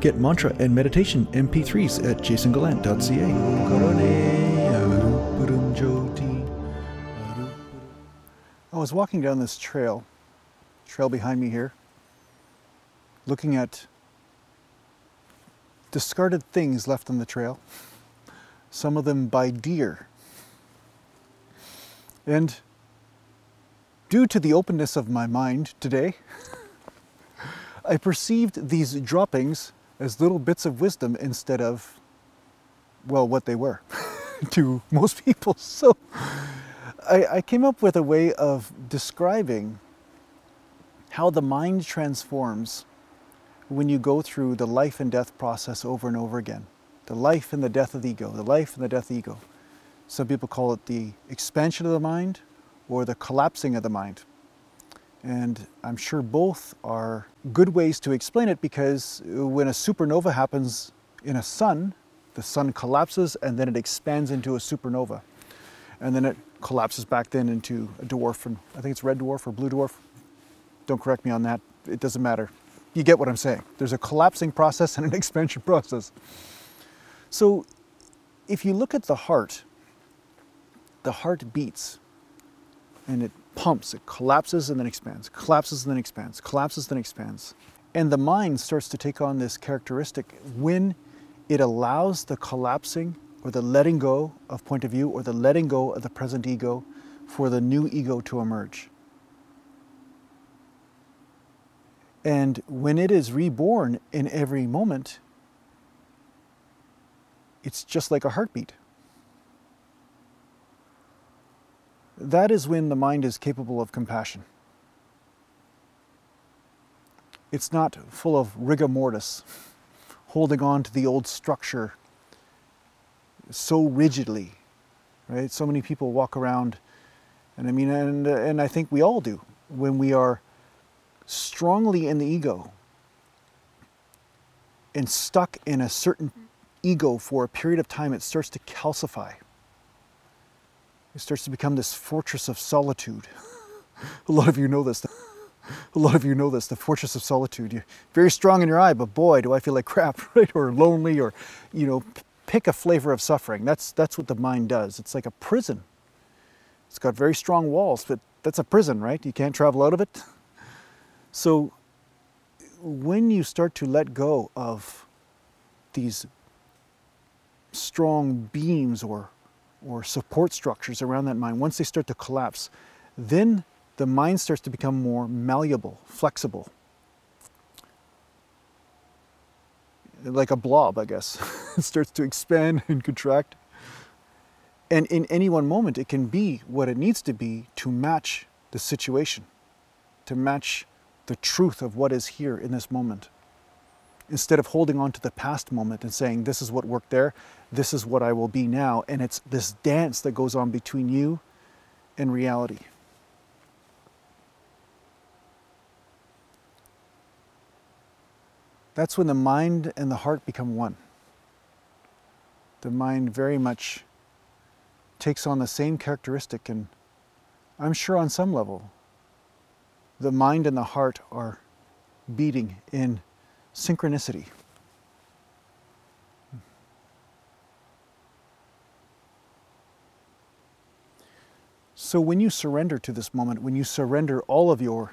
Get mantra and meditation MP3s at jasongallant.ca. I was walking down this trail, trail behind me here, looking at discarded things left on the trail, some of them by deer. And due to the openness of my mind today, I perceived these droppings as little bits of wisdom instead of, well, what they were to most people. So I, I, came up with a way of describing how the mind transforms when you go through the life and death process over and over again. The life and the death of the ego, the life and the death of the ego. Some people call it the expansion of the mind or the collapsing of the mind. And I'm sure both are good ways to explain it because when a supernova happens in a sun, the sun collapses and then it expands into a supernova. And then it collapses back then into a dwarf, and I think it's red dwarf or blue dwarf. Don't correct me on that, it doesn't matter. You get what I'm saying. There's a collapsing process and an expansion process. So if you look at the heart, the heart beats and it pumps, it collapses and then expands, collapses and then expands, collapses and then expands. And the mind starts to take on this characteristic when it allows the collapsing or the letting go of point of view or the letting go of the present ego for the new ego to emerge. And when it is reborn in every moment, it's just like a heartbeat. That is when the mind is capable of compassion. It's not full of rigor mortis, holding on to the old structure so rigidly, right? So many people walk around, and I mean, and, and I think we all do, when we are strongly in the ego and stuck in a certain ego for a period of time, it starts to calcify it starts to become this fortress of solitude. a lot of you know this. A lot of you know this, the fortress of solitude. You're very strong in your eye, but boy, do I feel like crap, right? Or lonely, or, you know, pick a flavor of suffering. That's, that's what the mind does. It's like a prison. It's got very strong walls, but that's a prison, right? You can't travel out of it. So when you start to let go of these strong beams or or support structures around that mind, once they start to collapse, then the mind starts to become more malleable, flexible. Like a blob, I guess. it starts to expand and contract. And in any one moment, it can be what it needs to be to match the situation, to match the truth of what is here in this moment instead of holding on to the past moment and saying, This is what worked there, this is what I will be now. And it's this dance that goes on between you and reality. That's when the mind and the heart become one. The mind very much takes on the same characteristic, and I'm sure on some level, the mind and the heart are beating in synchronicity. So, when you surrender to this moment, when you surrender all of your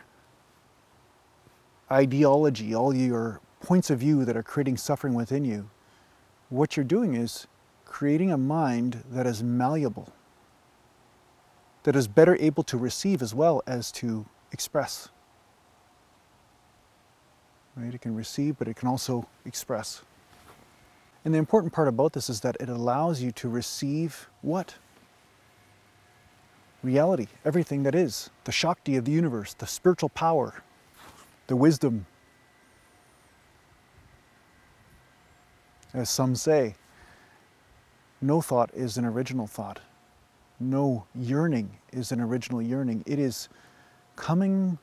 ideology, all your points of view that are creating suffering within you, what you're doing is creating a mind that is malleable, that is better able to receive as well as to express. Right? It can receive, but it can also express. And the important part about this is that it allows you to receive what? Reality, everything that is, the Shakti of the universe, the spiritual power, the wisdom. As some say, no thought is an original thought. No yearning is an original yearning. It is coming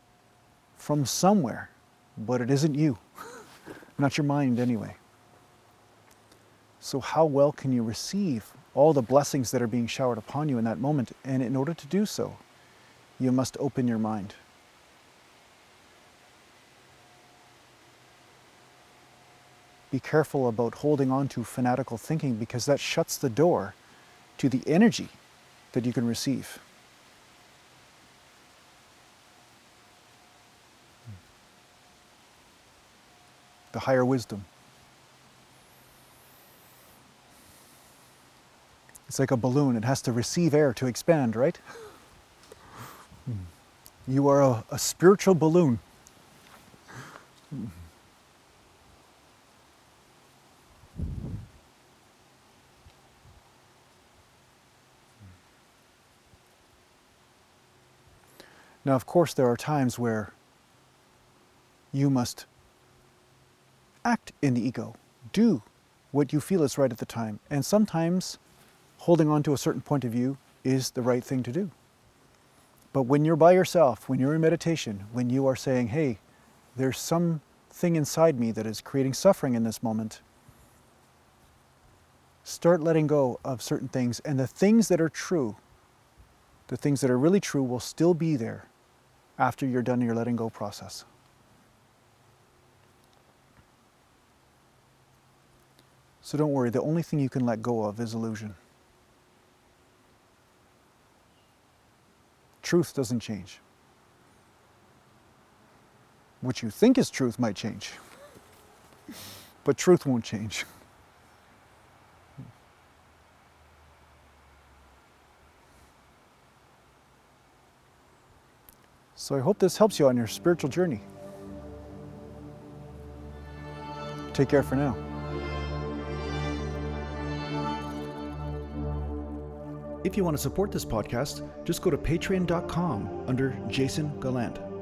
from somewhere but it isn't you, not your mind anyway. So, how well can you receive all the blessings that are being showered upon you in that moment? And in order to do so, you must open your mind. be careful about holding on to fanatical thinking because that shuts the door to the energy that you can receive. The higher wisdom. It's like a balloon, it has to receive air to expand, right? You are a, a spiritual balloon. Now, of course, there are times where you must act in the ego, do what you feel is right at the time. And sometimes holding on to a certain point of view is the right thing to do. But when you're by yourself, when you're in meditation, when you are saying, hey, there's something inside me that is creating suffering in this moment, start letting go of certain things. And the things that are true, the things that are really true, will still be there after you're done your letting go process. So don't worry, the only thing you can let go of is illusion. Truth doesn't change. What you think is truth might change, but truth won't change. So I hope this helps you on your spiritual journey. Take care for now. If you want to support this podcast, just go to patreon.com under Jason Gallant.